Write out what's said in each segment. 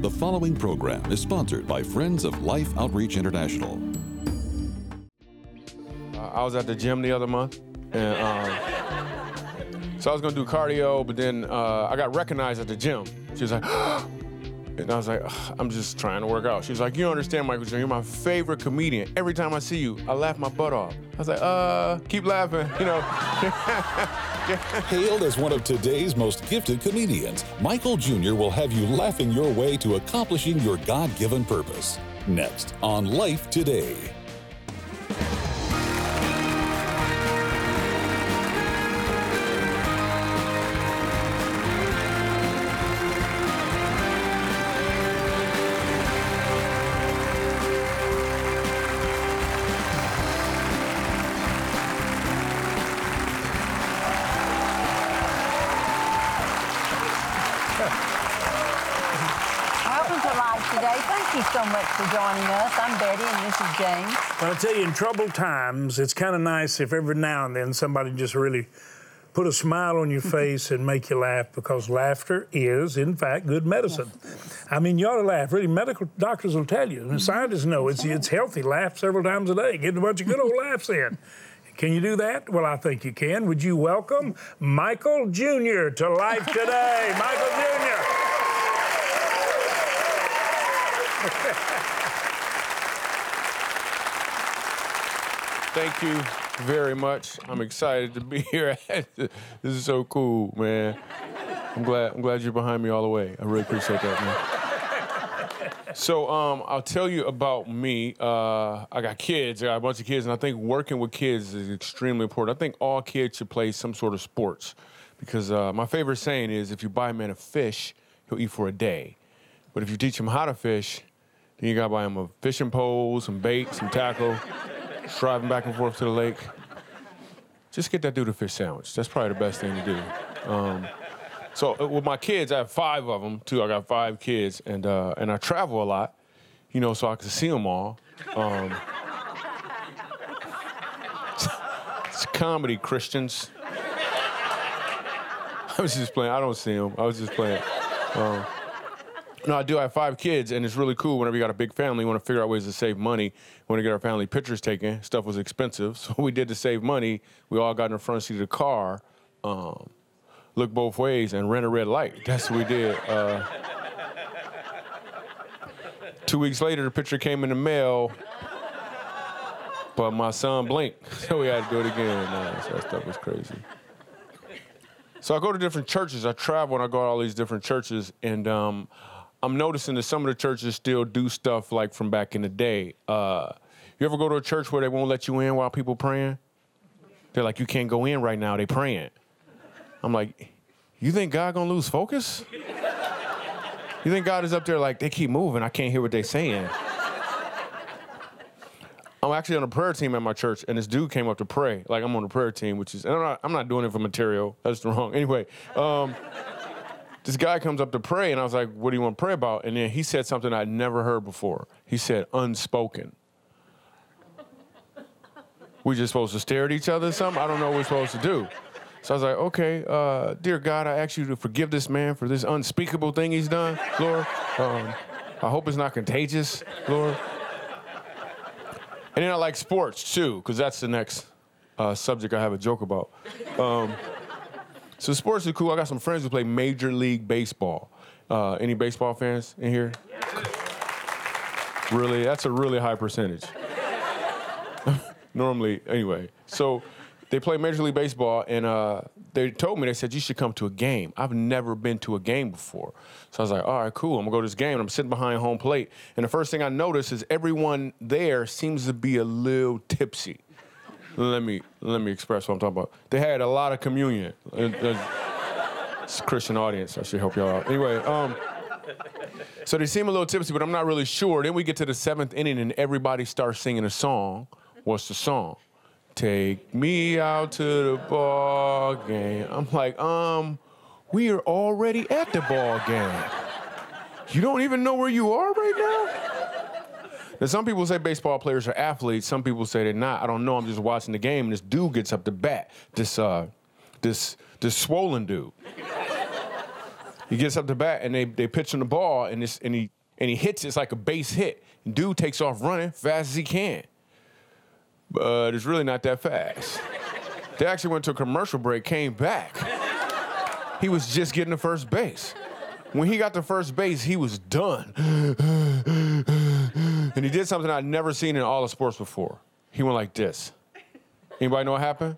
The following program is sponsored by Friends of Life Outreach International. Uh, I was at the gym the other month, and um, so I was gonna do cardio, but then uh, I got recognized at the gym. She was like, and I was like, I'm just trying to work out. She was like, You don't understand, Michael Jordan. You're my favorite comedian. Every time I see you, I laugh my butt off. I was like, Uh, keep laughing, you know. Hailed as one of today's most gifted comedians, Michael Jr. will have you laughing your way to accomplishing your God given purpose. Next on Life Today. So much for joining us. I'm Betty and this is James. Well, I tell you, in troubled times, it's kind of nice if every now and then somebody just really put a smile on your face and make you laugh because laughter is, in fact, good medicine. I mean, you ought to laugh. Really, medical doctors will tell you, and scientists know it's, it's healthy. Laugh several times a day, get a bunch of good old laughs in. Can you do that? Well, I think you can. Would you welcome Michael Jr. to Life Today? Michael Jr. Thank you very much. I'm excited to be here. this is so cool, man. I'm glad I'm glad you're behind me all the way. I really appreciate that, man. So um, I'll tell you about me. Uh, I got kids. I got a bunch of kids, and I think working with kids is extremely important. I think all kids should play some sort of sports because uh, my favorite saying is, if you buy a man a fish, he'll eat for a day. But if you teach him how to fish, then you gotta buy him a fishing pole, some bait, some tackle, driving back and forth to the lake. Just get that dude a fish sandwich. That's probably the best thing to do. Um, so uh, with my kids, I have five of them too. I got five kids, and uh, and I travel a lot, you know, so I can see them all. Um, it's comedy, Christians. I was just playing. I don't see them. I was just playing. Um, no, I do. I have five kids, and it's really cool. Whenever you got a big family, you want to figure out ways to save money. We want to get our family pictures taken. Stuff was expensive, so we did to save money. We all got in the front seat of the car, um, looked both ways, and ran a red light. That's what we did. Uh, two weeks later, the picture came in the mail, but my son blinked, so we had to do it again. So that stuff was crazy. So I go to different churches. I travel and I go to all these different churches, and um, I'm noticing that some of the churches still do stuff like from back in the day. Uh, you ever go to a church where they won't let you in while people praying? They're like, you can't go in right now. They praying. I'm like, you think God gonna lose focus? You think God is up there like they keep moving? I can't hear what they saying. I'm actually on a prayer team at my church, and this dude came up to pray. Like I'm on the prayer team, which is and I'm not, I'm not doing it for material. That's wrong. Anyway, um, this guy comes up to pray, and I was like, "What do you want to pray about?" And then he said something I'd never heard before. He said, "Unspoken." We just supposed to stare at each other or something? I don't know what we're supposed to do. So I was like, okay, uh, dear God, I ask you to forgive this man for this unspeakable thing he's done, Lord. Um, I hope it's not contagious, Lord. And then I like sports too, because that's the next uh, subject I have a joke about. Um, so sports are cool. I got some friends who play Major League Baseball. Uh, any baseball fans in here? Really? That's a really high percentage. Normally, anyway. So they play Major League Baseball, and uh, they told me, they said, you should come to a game. I've never been to a game before. So I was like, all right, cool. I'm to go to this game. And I'm sitting behind home plate. And the first thing I notice is everyone there seems to be a little tipsy. Let me, let me express what I'm talking about. They had a lot of communion. Uh, It's a Christian audience. I should help y'all out. Anyway, um, so they seem a little tipsy, but I'm not really sure. Then we get to the seventh inning, and everybody starts singing a song. What's the song? Take me out to the ball game. I'm like, um, we are already at the ball game. You don't even know where you are right now? Now, some people say baseball players are athletes. Some people say they're not. I don't know. I'm just watching the game, and this dude gets up to bat. This, uh, this, this swollen dude. He gets up to bat and they they pitch him the ball and this and he and he hits it. It's like a base hit. And dude takes off running fast as he can. But it's really not that fast. They actually went to a commercial break, came back. He was just getting to first base. When he got to first base, he was done. And he did something I'd never seen in all of sports before. He went like this. Anybody know what happened?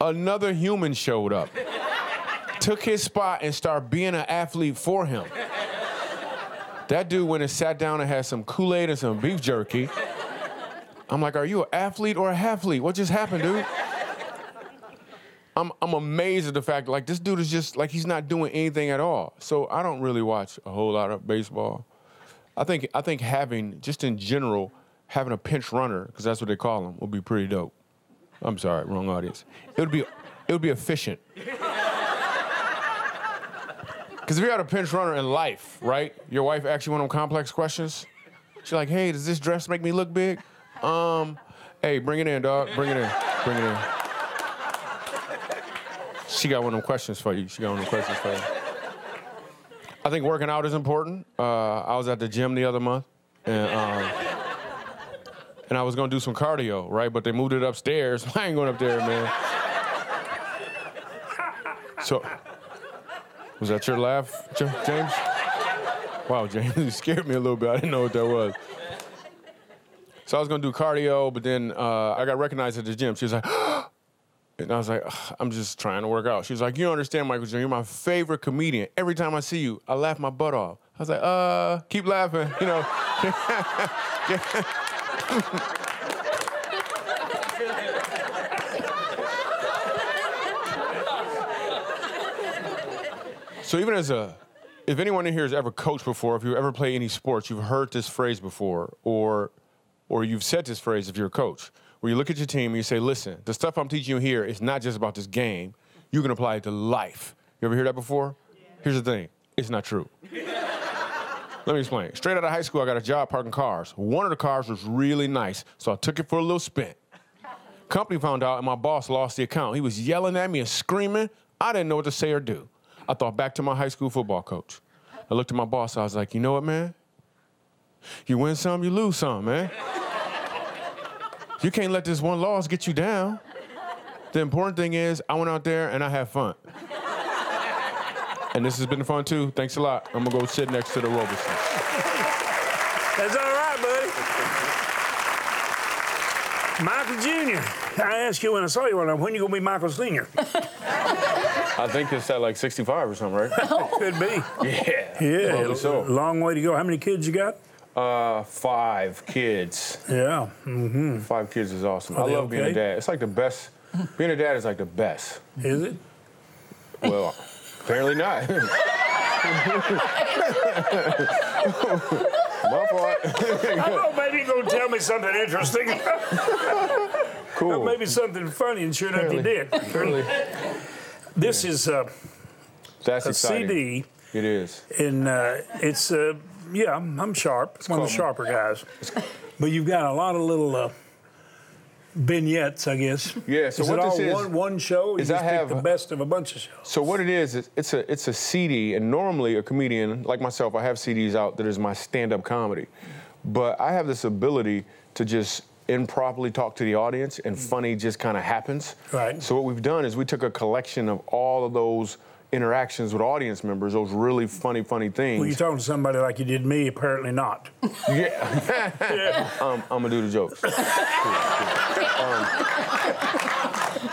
Another human showed up, took his spot, and started being an athlete for him. That dude went and sat down and had some Kool Aid and some beef jerky. I'm like, are you an athlete or a halflete? What just happened, dude? I'm, I'm amazed at the fact like this dude is just like he's not doing anything at all. So I don't really watch a whole lot of baseball. I think I think having just in general having a pinch runner because that's what they call them would be pretty dope. I'm sorry, wrong audience. It would be it would be efficient. Because if you had a pinch runner in life, right? Your wife asks you one of them complex questions. She's like, "Hey, does this dress make me look big?" Um, hey, bring it in, dog. Bring it in. Bring it in. She got one of them questions for you. She got one of them questions for you. I think working out is important. Uh, I was at the gym the other month, and um, and I was gonna do some cardio, right? But they moved it upstairs. I ain't going up there, man. So, was that your laugh, James? Wow, James, you scared me a little bit. I didn't know what that was. So I was gonna do cardio, but then uh, I got recognized at the gym. She was like, and I was like, I'm just trying to work out. She was like, you don't understand, Michael Jr. You're my favorite comedian. Every time I see you, I laugh my butt off. I was like, uh, keep laughing, you know. So even as a, if anyone in here has ever coached before, if you ever play any sports, you've heard this phrase before, or, or you've said this phrase if you're a coach, where you look at your team and you say, "Listen, the stuff I'm teaching you here is not just about this game. You can apply it to life." You ever hear that before? Here's the thing: it's not true. Let me explain. Straight out of high school, I got a job parking cars. One of the cars was really nice, so I took it for a little spin. Company found out, and my boss lost the account. He was yelling at me and screaming. I didn't know what to say or do. I thought back to my high school football coach. I looked at my boss. I was like, you know what, man? You win some, you lose some, man. You can't let this one loss get you down. The important thing is, I went out there and I had fun. And this has been fun too. Thanks a lot. I'm gonna go sit next to the Robison. That's all right, buddy. Michael Jr. I asked you when I saw you one time, when you gonna be Michael Senior? I think it's at like 65 or something, right? Could be. Yeah. Yeah, Probably so. long way to go. How many kids you got? Uh, five kids. Yeah. Mm-hmm. Five kids is awesome. Are I they love being a dad. It's like the best. Being a dad is like the best. Is it? Well, apparently not. My fault. I thought maybe you're gonna tell me something interesting. cool. maybe something funny, and sure enough, you did. Really? This is uh, That's a exciting. CD, It is. and uh, it's uh, yeah, I'm sharp. one of the sharper guys. But you've got a lot of little uh, vignettes, I guess. Yeah, so is what it all this is- one one show? Is I have- the best of a bunch of shows. So what it is, is it's a it's a CD, and normally a comedian like myself, I have CDs out that is my stand-up comedy, but I have this ability to just improperly talk to the audience, and funny just kind of happens. Right. So what we've done is we took a collection of all of those interactions with audience members, those really funny, funny things. Well, you're talking to somebody like you did me, apparently not. Yeah. um, I'm gonna do the jokes. Um,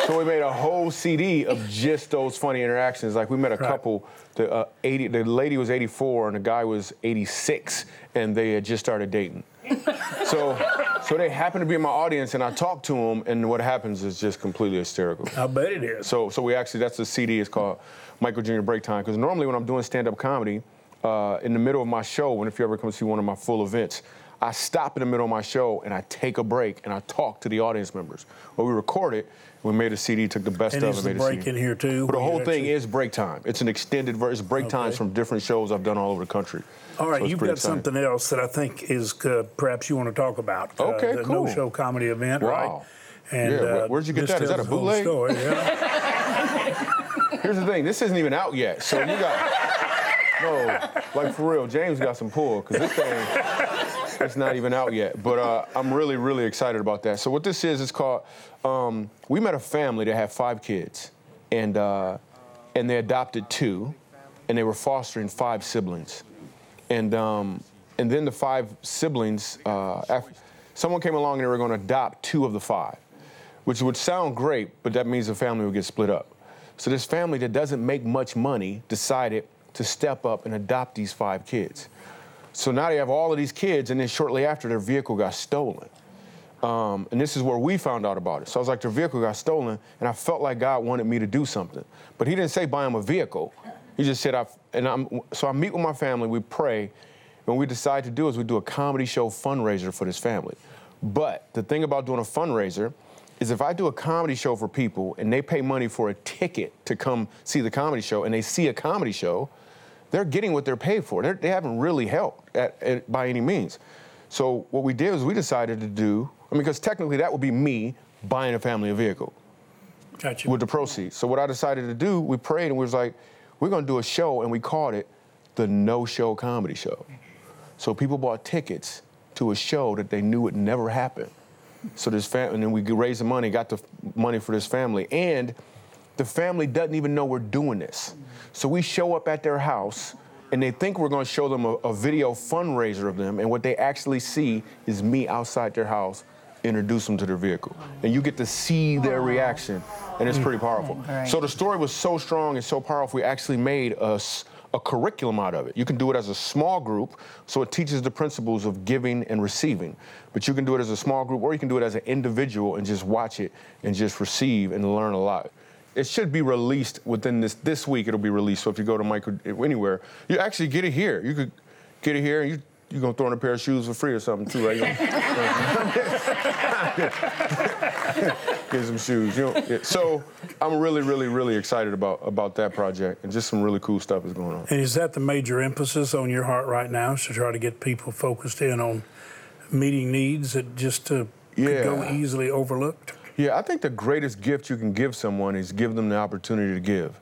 so we made a whole CD of just those funny interactions. Like we met a Right. couple. The uh, 80, the lady was 84 and the guy was 86, and they had just started dating. so, so they happen to be in my audience, and I talk to them, and what happens is just completely hysterical. I bet it is. So, so we actually that's the CD. It's called Michael Jr. Break Time. Because normally when I'm doing stand-up comedy, uh, in the middle of my show, when if you ever come see one of my full events, I stop in the middle of my show and I take a break and I talk to the audience members. Well, we record it. We made a CD, took the best and of it, made a break in here too? But the whole thing actually- is break time. It's an extended version. It's break times from different shows I've done all over the country. All right, So you've got exciting. something else that I think is uh, perhaps you want to talk about. Uh, Okay, the cool. no-show comedy event, right? And Yeah, where- uh, where'd you get that? Is that a the bootleg? Story, yeah. Here's the thing. This isn't even out yet. So you got no, like for real. James got some pull because this thing it's not even out yet. But uh, I'm really, really excited about that. So what this is, it's called. Um, we met a family that had five kids, and uh, and they adopted two, and they were fostering five siblings, and um, and then the five siblings, uh, after, someone came along and they were going to adopt two of the five, which would sound great, but that means the family would get split up. So this family that doesn't make much money decided to step up and adopt these five kids. So now they have all of these kids, and then shortly after, their vehicle got stolen. Um, and this is where we found out about it. So I was like, their vehicle got stolen, and I felt like God wanted me to do something. But He didn't say buy them a vehicle. He just said, I, and I'm, so I meet with my family, we pray, and we decide to do is we do a comedy show fundraiser for this family. But the thing about doing a fundraiser is if I do a comedy show for people and they pay money for a ticket to come see the comedy show and they see a comedy show, they're getting what they're paid for. They're, they have not really helped at, at, by any means. So what we did was we decided to do, I mean, because technically that would be me buying a family a vehicle Gotcha. with the proceeds. So what I decided to do, we prayed and we was like, we're gonna do a show and we called it the No Show Comedy Show. So people bought tickets to a show that they knew would never happen. So this family, and then we raised the money, got the money for this family, and the family doesn't even know we're doing this. So we show up at their house, and they think we're going to show them a, a video fundraiser of them, and what they actually see is me outside their house, introduce them to their vehicle, and you get to see their reaction, and it's mm. pretty powerful. So the story was so strong and so powerful, we actually made us a curriculum out of it. You can do it as a small group, so it teaches the principles of giving and receiving. But you can do it as a small group, or you can do it as an individual and just watch it and just receive and learn a lot. It should be released within this this week. It'll be released. So if you go to Michael anywhere, you actually get it here. You could get it here, and you you're gonna throw in a pair of shoes for free or something too, right? Get some shoes. You know, yeah. So I'm really, really, really excited about about that project, and just some really cool stuff is going on. And is that the major emphasis on your heart right now? Is to try to get people focused in on meeting needs that just uh, could go easily overlooked? Yeah, I think the greatest gift you can give someone is give them the opportunity to give.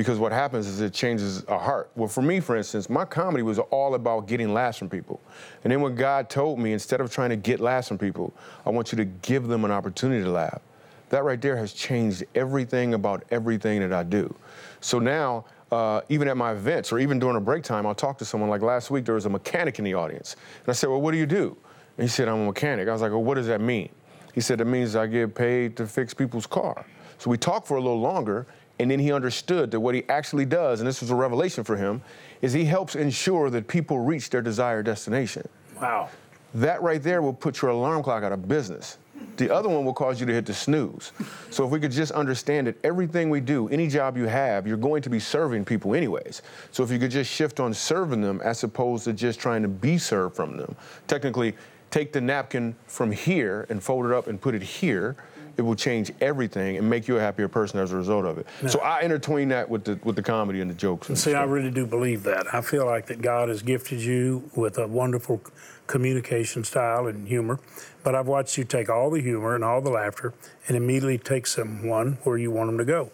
Because what happens is it changes a heart. Well, for me, for instance, my comedy was all about getting laughs from people. And then when God told me, instead of trying to get laughs from people, I want you to give them an opportunity to laugh. That right there has changed everything about everything that I do. So now, uh, even at my events or even during a break time, I'll talk to someone. Like last week, there was a mechanic in the audience. And I said, Well, what do you do? And he said, I'm a mechanic. I was like, Well, what does that mean? He said, It means I get paid to fix people's car. So we talked for a little longer, and then he understood that what he actually does, and this was a revelation for him, is he helps ensure that people reach their desired destination. Wow. That right there will put your alarm clock out of business. The other one will cause you to hit the snooze. So if we could just understand that everything we do, any job you have, you're going to be serving people anyways. So if you could just shift on serving them as opposed to just trying to be served from them. Technically, take the napkin from here and fold it up and put it here. It will change everything and make you a happier person as a result of it. So I intertwine that with the with the comedy and the jokes. And See, I really do believe that. I feel like that God has gifted you with a wonderful communication style and humor. But I've watched you take all the humor and all the laughter and immediately take someone where you want them to go.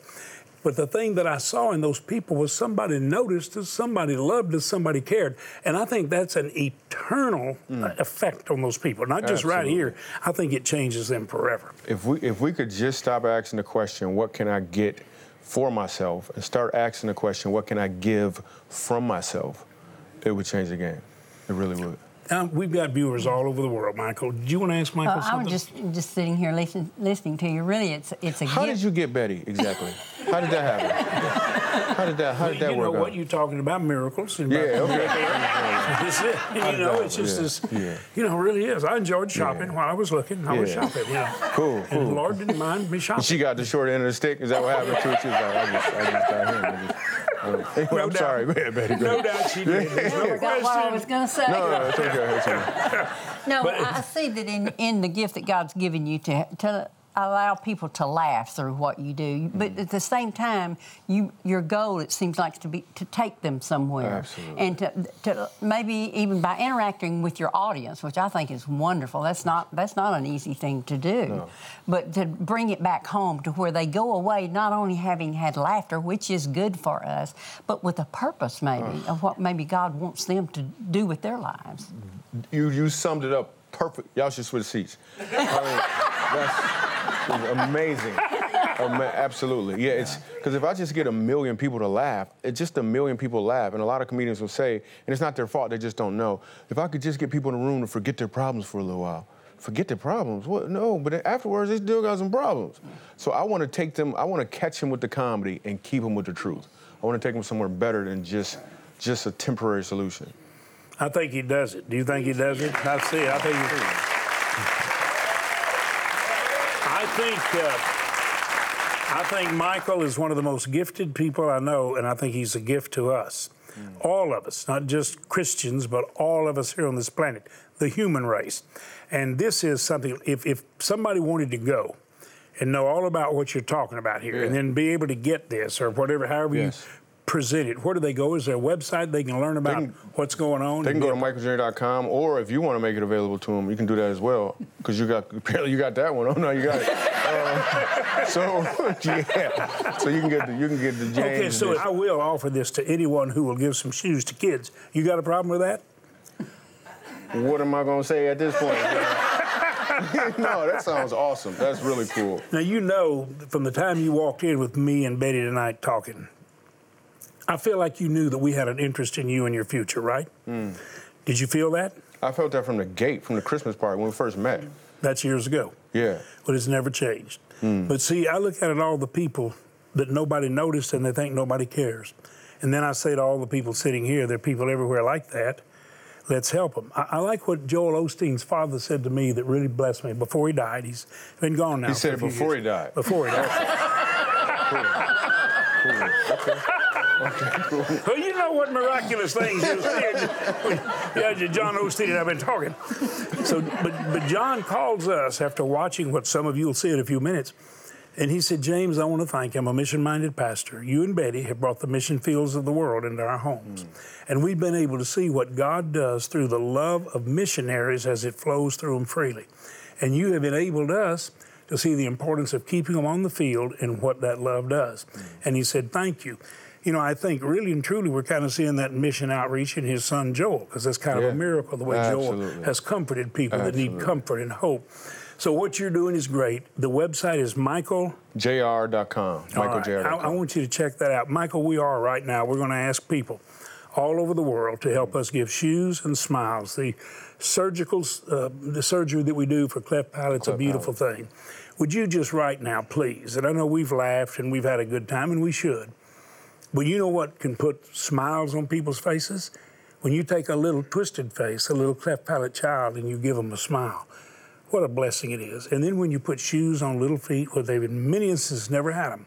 But the thing that I saw in those people was somebody noticed us, somebody loved us, somebody cared. And I think that's an eternal uh, effect on those people, not just right here. I think it changes them forever. if we if we could just stop asking the question, what can I get for myself, and start asking the question, what can I give from myself, it would change the game. It really would. Now, we've got viewers all over the world, Michael. Do you want to ask Michael Uh, I something? was just just sitting here listen, listening to you. Really, it's it's a How gift. did you get Betty exactly? How did that happen? How did that How did that you work know out? what you're talking about miracles. And yeah. about- Okay. That's it. You know, it's just Yeah, this. yeah. You know, it really is. I enjoyed shopping while I was looking. I was shopping. You know. Cool, And cool. the Lord didn't mind me shopping. She got the short end of the stick. Is that what happened to her? She was like, I just, I just got him. I just, anyway, I'm doubt. sorry, Betty. Betty. no doubt she did. There's no forgot what I was going to say. No, no, it's okay. It's okay. No, But I I see that in, in the gift that God's given you to to allow people to laugh through what you do, but Mm-hmm. at the same time, you your goal it seems like to be to take them somewhere, Absolutely. and to, to maybe even by interacting with your audience, which I think is wonderful. That's not that's not an easy thing to do, but to bring it back home to where they go away not only having had laughter, which is good for us, but with a purpose maybe of what maybe God wants them to do with their lives. You you summed it up perfect. Y'all should switch seats. I mean, that's amazing. Ama- absolutely, yeah. It's because if I just get a million people to laugh, it's just a million people laugh, and a lot of comedians will say, and it's not their fault, they just don't know. If I could just get people in the room to forget their problems for a little while, forget their problems. What? No, but afterwards they still got some problems. So I want to take them. I want to catch them with the comedy and keep them with the truth. I want to take them somewhere better than just just a temporary solution. I think he does it. Do you think he does it? I see it. I think he I think uh, I think Michael is one of the most gifted people I know, and I think he's a gift to us. All of us, not just Christians, but all of us here on this planet, the human race. And this is something, if, if somebody wanted to go and know all about what you're talking about here, and then be able to get this or whatever, however Yes. you present it, where do they go? Is there a website they can learn about can- what's going on? They can go to michaeljr.com, or if you want to make it available to them, you can do that as well. Because you got apparently you got that one. Oh no, you got it. Uh, so yeah, so you can get the you can get the James. Okay, so edition. I will offer this to anyone who will give some shoes to kids. You got a problem with that? what am I gonna say at this point? no, that sounds awesome. That's really cool. Now you know from the time you walked in with me and Betty tonight talking, I feel like you knew that we had an interest in you and your future, right? Hmm. Did you feel that? I felt that from the gate, from the Christmas party when we first met. That's years ago. Yeah. But it's never changed. Hmm. But see, I look at it all the people that nobody noticed and they think nobody cares. And then I say to all the people sitting here, there are people everywhere like that. Let's help them. I, I like what Joel Osteen's father said to me that really blessed me before he died. He's been gone now. He said a it few before years. he died. Before he died. Well, you know what miraculous things you'll see. Yeah, John Osteen and I've been talking. So, but, but John calls us after watching what some of you will see in a few minutes. And he said, James, I want to thank you. I'm a mission minded pastor. You and Betty have brought the mission fields of the world into our homes. Hmm. And we've been able to see what God does through the love of missionaries as it flows through them freely. And you have enabled us to see the importance of keeping them on the field and what that love does. Hmm. And he said, Thank you. You know, I think really and truly we're kind of seeing that mission outreach in his son Joel, because that's kind of a miracle the way Joel has comforted people that need comfort and hope. So what you're doing is great. The website is Michael. JR.com. All right. MichaelJR.com. I, I want you to check that out. Michael, we are right now. We're going to ask people all over the world to help us give shoes and smiles. The surgical, uh, the surgery that we do for cleft palate's a Cleft beautiful thing. Would you just right now, please? And I know we've laughed and we've had a good time, and we should. But you know what can put smiles on people's faces? When you take a little twisted face, a little cleft palate child, and you give them a smile. What a blessing it is. And then when you put shoes on little feet where they've in many instances never had them,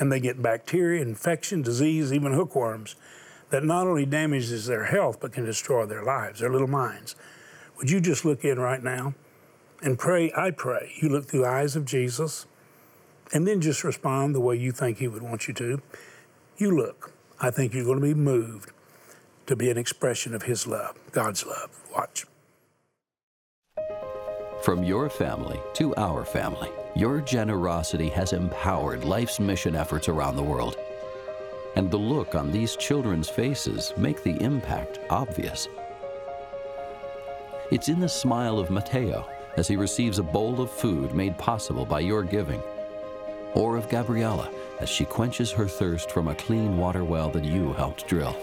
and they get bacteria, infection, disease, even hookworms, that not only damages their health but can destroy their lives, their little minds. Would you just look in right now and pray? I pray you look through the eyes of Jesus and then just respond the way you think He would want you to. You look. I think you're going to be moved to be an expression of His love, God's love. Watch. From your family to our family, your generosity has empowered life's mission efforts around the world. And the look on these children's faces make the impact obvious. It's in the smile of Mateo as he receives a bowl of food made possible by your giving, or of Gabriella as she quenches her thirst from a clean water well that you helped drill.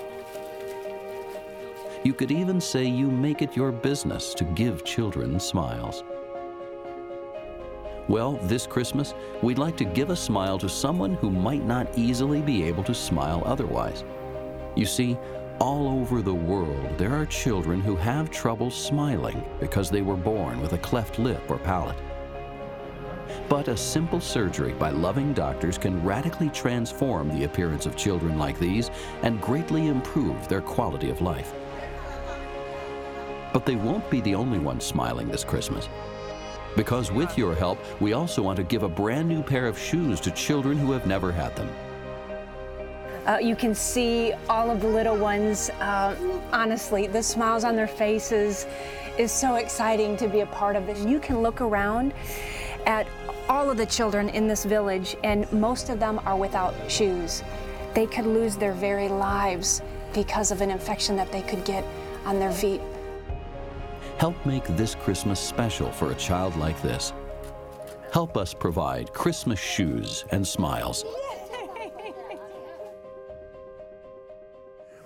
You could even say you make it your business to give children smiles. Well, this Christmas, we'd like to give a smile to someone who might not easily be able to smile otherwise. You see, all over the world, there are children who have trouble smiling because they were born with a cleft lip or palate. But a simple surgery by loving doctors can radically transform the appearance of children like these and greatly improve their quality of life. But they won't be the only ones smiling this Christmas. Because with your help, we also want to give a brand new pair of shoes to children who have never had them. Uh, you can see all of the little ones. Uh, honestly, the smiles on their faces is so exciting to be a part of this. You can look around at all of the children in this village, and most of them are without shoes. They could lose their very lives because of an infection that they could get on their feet. Help make this Christmas special for a child like this. Help us provide Christmas shoes and smiles.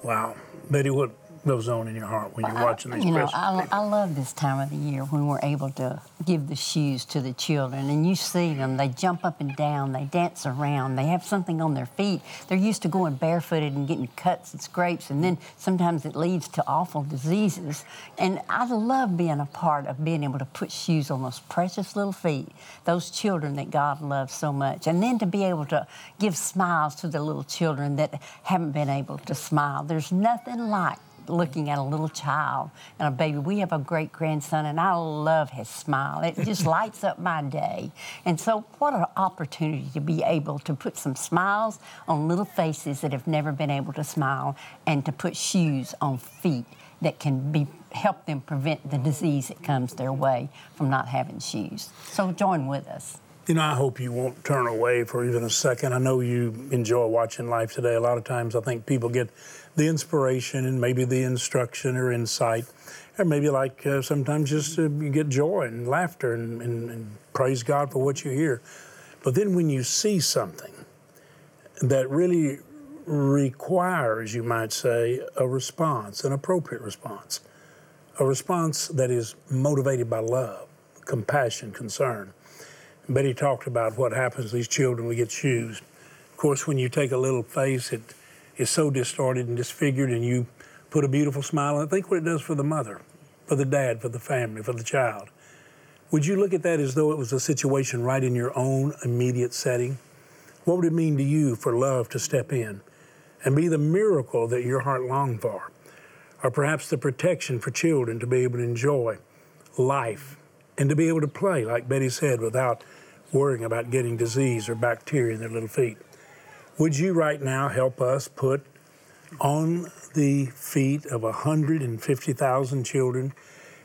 Wow. Betty, what goes on in your heart when you're watching these You know, I, I love this time of the year when we're able to give the shoes to the children, and you see them. They jump up and down, they dance around, they have something on their feet. They're used to going barefooted and getting cuts and scrapes, and then sometimes it leads to awful diseases. And I love being a part of being able to put shoes on those precious little feet, those children that God loves so much, and then to be able to give smiles to the little children that haven't been able to smile. There's nothing like looking at a little child and a baby. We have a great grandson, and I love his smile. It just lights up my day. And so, what an opportunity to be able to put some smiles on little faces that have never been able to smile, and to put shoes on feet that can be help them prevent the disease that comes their way from not having shoes. So join with us. You know, I hope you won't turn away for even a second. I know you enjoy watching life today. A lot of times I think people get the inspiration and maybe the instruction or insight, or maybe like uh, sometimes just uh, you get joy and laughter and, and, and praise God for what you hear. But then when you see something that really requires, you might say, a response, an appropriate response, a response that is motivated by love, compassion, concern. Betty talked about what happens to these children we get shoes. Of course, when you take a little face, it is so distorted and disfigured, and you put a beautiful smile on it. Think what it does for the mother, for the dad, for the family, for the child. Would you look at that as though it was a situation right in your own immediate setting? What would it mean to you for love to step in and be the miracle that your heart longed for? Or perhaps the protection for children to be able to enjoy life and to be able to play, like Betty said, without worrying about getting disease or bacteria in their little feet. Would you right now help us put on the feet of 150,000 children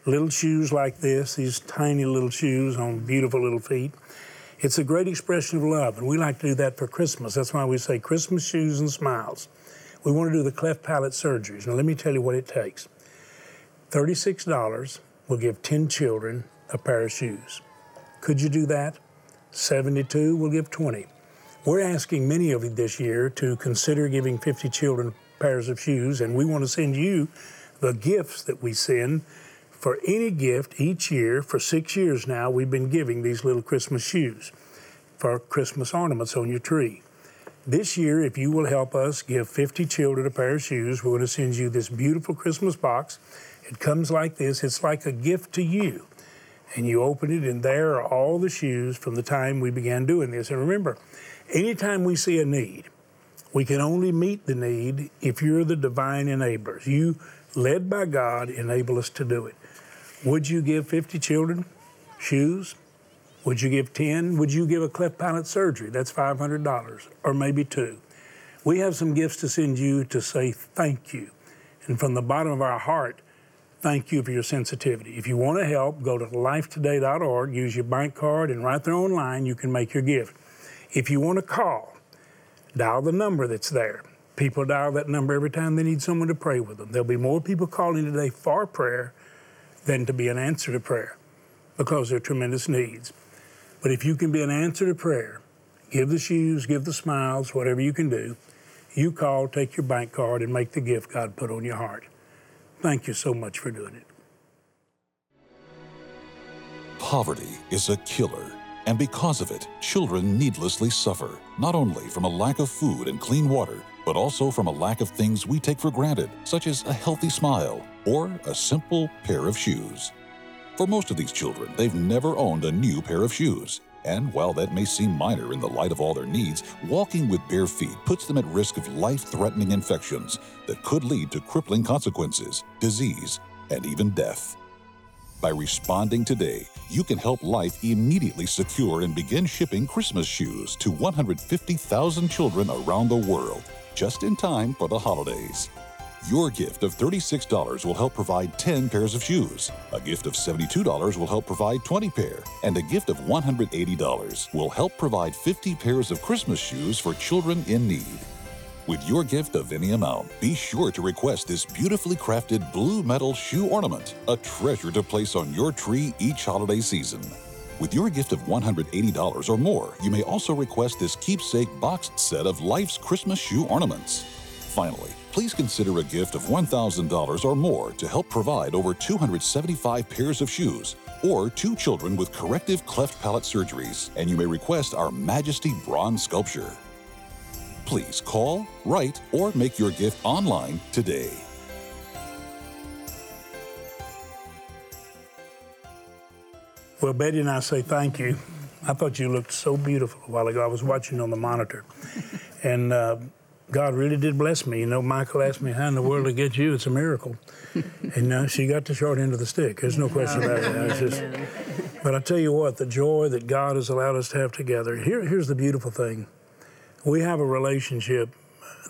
little shoes like this, these tiny little shoes on beautiful little feet? It's a great expression of love, and we like to do that for Christmas. That's why we say Christmas shoes and smiles. We want to do the cleft palate surgeries. Now, let me tell you what it takes $36 will give 10 children a pair of shoes. Could you do that? 72 will give 20. We're asking many of you this year to consider giving 50 children pairs of shoes, and we want to send you the gifts that we send. For any gift each year, for six years now, we've been giving these little Christmas shoes for Christmas ornaments on your tree. This year, if you will help us give 50 children a pair of shoes, we're going to send you this beautiful Christmas box. It comes like this it's like a gift to you. And you open it, and there are all the shoes from the time we began doing this. And remember, anytime we see a need, we can only meet the need if you're the divine enablers. You, led by God, enable us to do it. Would you give 50 children shoes? Would you give 10? Would you give a cleft palate surgery? That's $500 or maybe two. We have some gifts to send you to say thank you. And from the bottom of our heart, thank you for your sensitivity. If you want to help, go to lifetoday.org, use your bank card, and right there online, you can make your gift. If you want to call, dial the number that's there. People dial that number every time they need someone to pray with them. There'll be more people calling today for prayer than to be an answer to prayer because there are tremendous needs. But if you can be an answer to prayer, give the shoes, give the smiles, whatever you can do, you call, take your bank card, and make the gift God put on your heart. Thank you so much for doing it. Poverty is a killer, and because of it, children needlessly suffer, not only from a lack of food and clean water, but also from a lack of things we take for granted, such as a healthy smile or a simple pair of shoes. For most of these children, they've never owned a new pair of shoes. And while that may seem minor in the light of all their needs, walking with bare feet puts them at risk of life threatening infections that could lead to crippling consequences, disease, and even death. By responding today, you can help Life immediately secure and begin shipping Christmas shoes to 150,000 children around the world, just in time for the holidays. Your gift of $36 will help provide 10 pairs of shoes. A gift of $72 will help provide 20 pair, and a gift of $180 will help provide 50 pairs of Christmas shoes for children in need. With your gift of any amount, be sure to request this beautifully crafted blue metal shoe ornament, a treasure to place on your tree each holiday season. With your gift of $180 or more, you may also request this keepsake boxed set of Life's Christmas shoe ornaments. Finally, please consider a gift of $1,000 or more to help provide over 275 pairs of shoes or two children with corrective cleft palate surgeries, and you may request our Majesty Bronze Sculpture. Please call, write, or make your gift online today. Well, Betty and I say thank you. I thought you looked so beautiful a while ago. I was watching on the monitor. And uh, God really did bless me. You know, Michael asked me, How in the world to get you? It's a miracle. and uh, she got the short end of the stick. There's no question about it. Just, but I tell you what, the joy that God has allowed us to have together. Here, here's the beautiful thing we have a relationship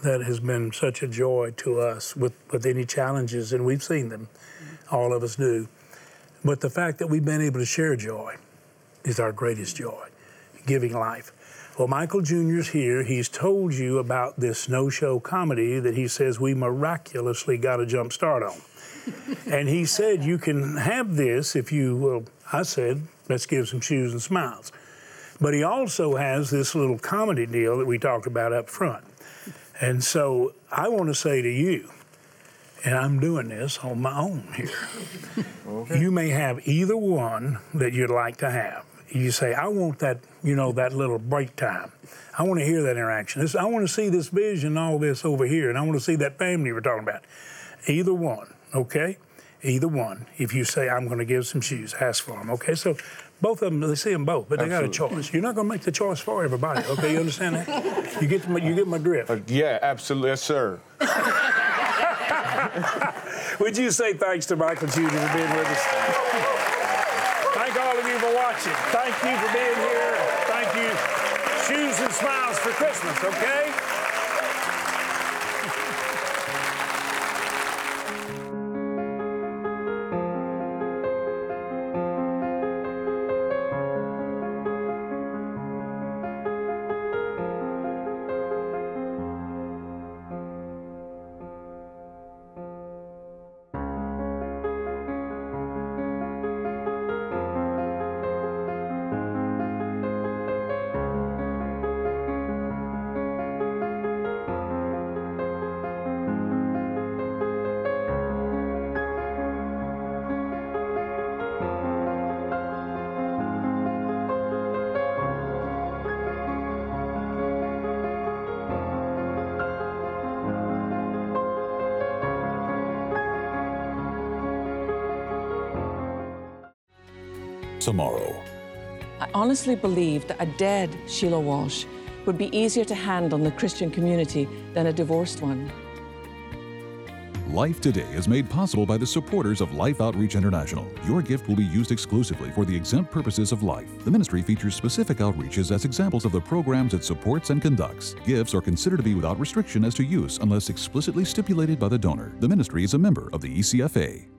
that has been such a joy to us with, with any challenges, and we've seen them. All of us do. But the fact that we've been able to share joy is our greatest joy, giving life. Well, Michael Jr.'s here. He's told you about this no show comedy that he says we miraculously got a jump start on. and he said you can have this if you, well, I said, let's give some shoes and smiles. But he also has this little comedy deal that we talked about up front. And so I want to say to you, and I'm doing this on my own here. okay. You may have either one that you'd like to have. You say, I want that, you know, that little break time. I want to hear that interaction. This, I want to see this vision, all this over here, and I want to see that family we're talking about. Either one, okay? Either one. If you say, I'm going to give some shoes, ask for them, okay? So both of them, they see them both, but they Absolutely. got a choice. You're not going to make the choice for everybody, okay? You understand that? You get my, you get my drift. Uh, yeah, absolutely, yes, sir. Would you say thanks to Michael Jr. for being with us? Thank all of you for watching. Thank you for being here. Thank you. Shoes and smiles for Christmas, okay? Tomorrow. I honestly believe that a dead Sheila Walsh would be easier to handle in the Christian community than a divorced one. Life Today is made possible by the supporters of Life Outreach International. Your gift will be used exclusively for the exempt purposes of life. The ministry features specific outreaches as examples of the programs it supports and conducts. Gifts are considered to be without restriction as to use unless explicitly stipulated by the donor. The ministry is a member of the ECFA.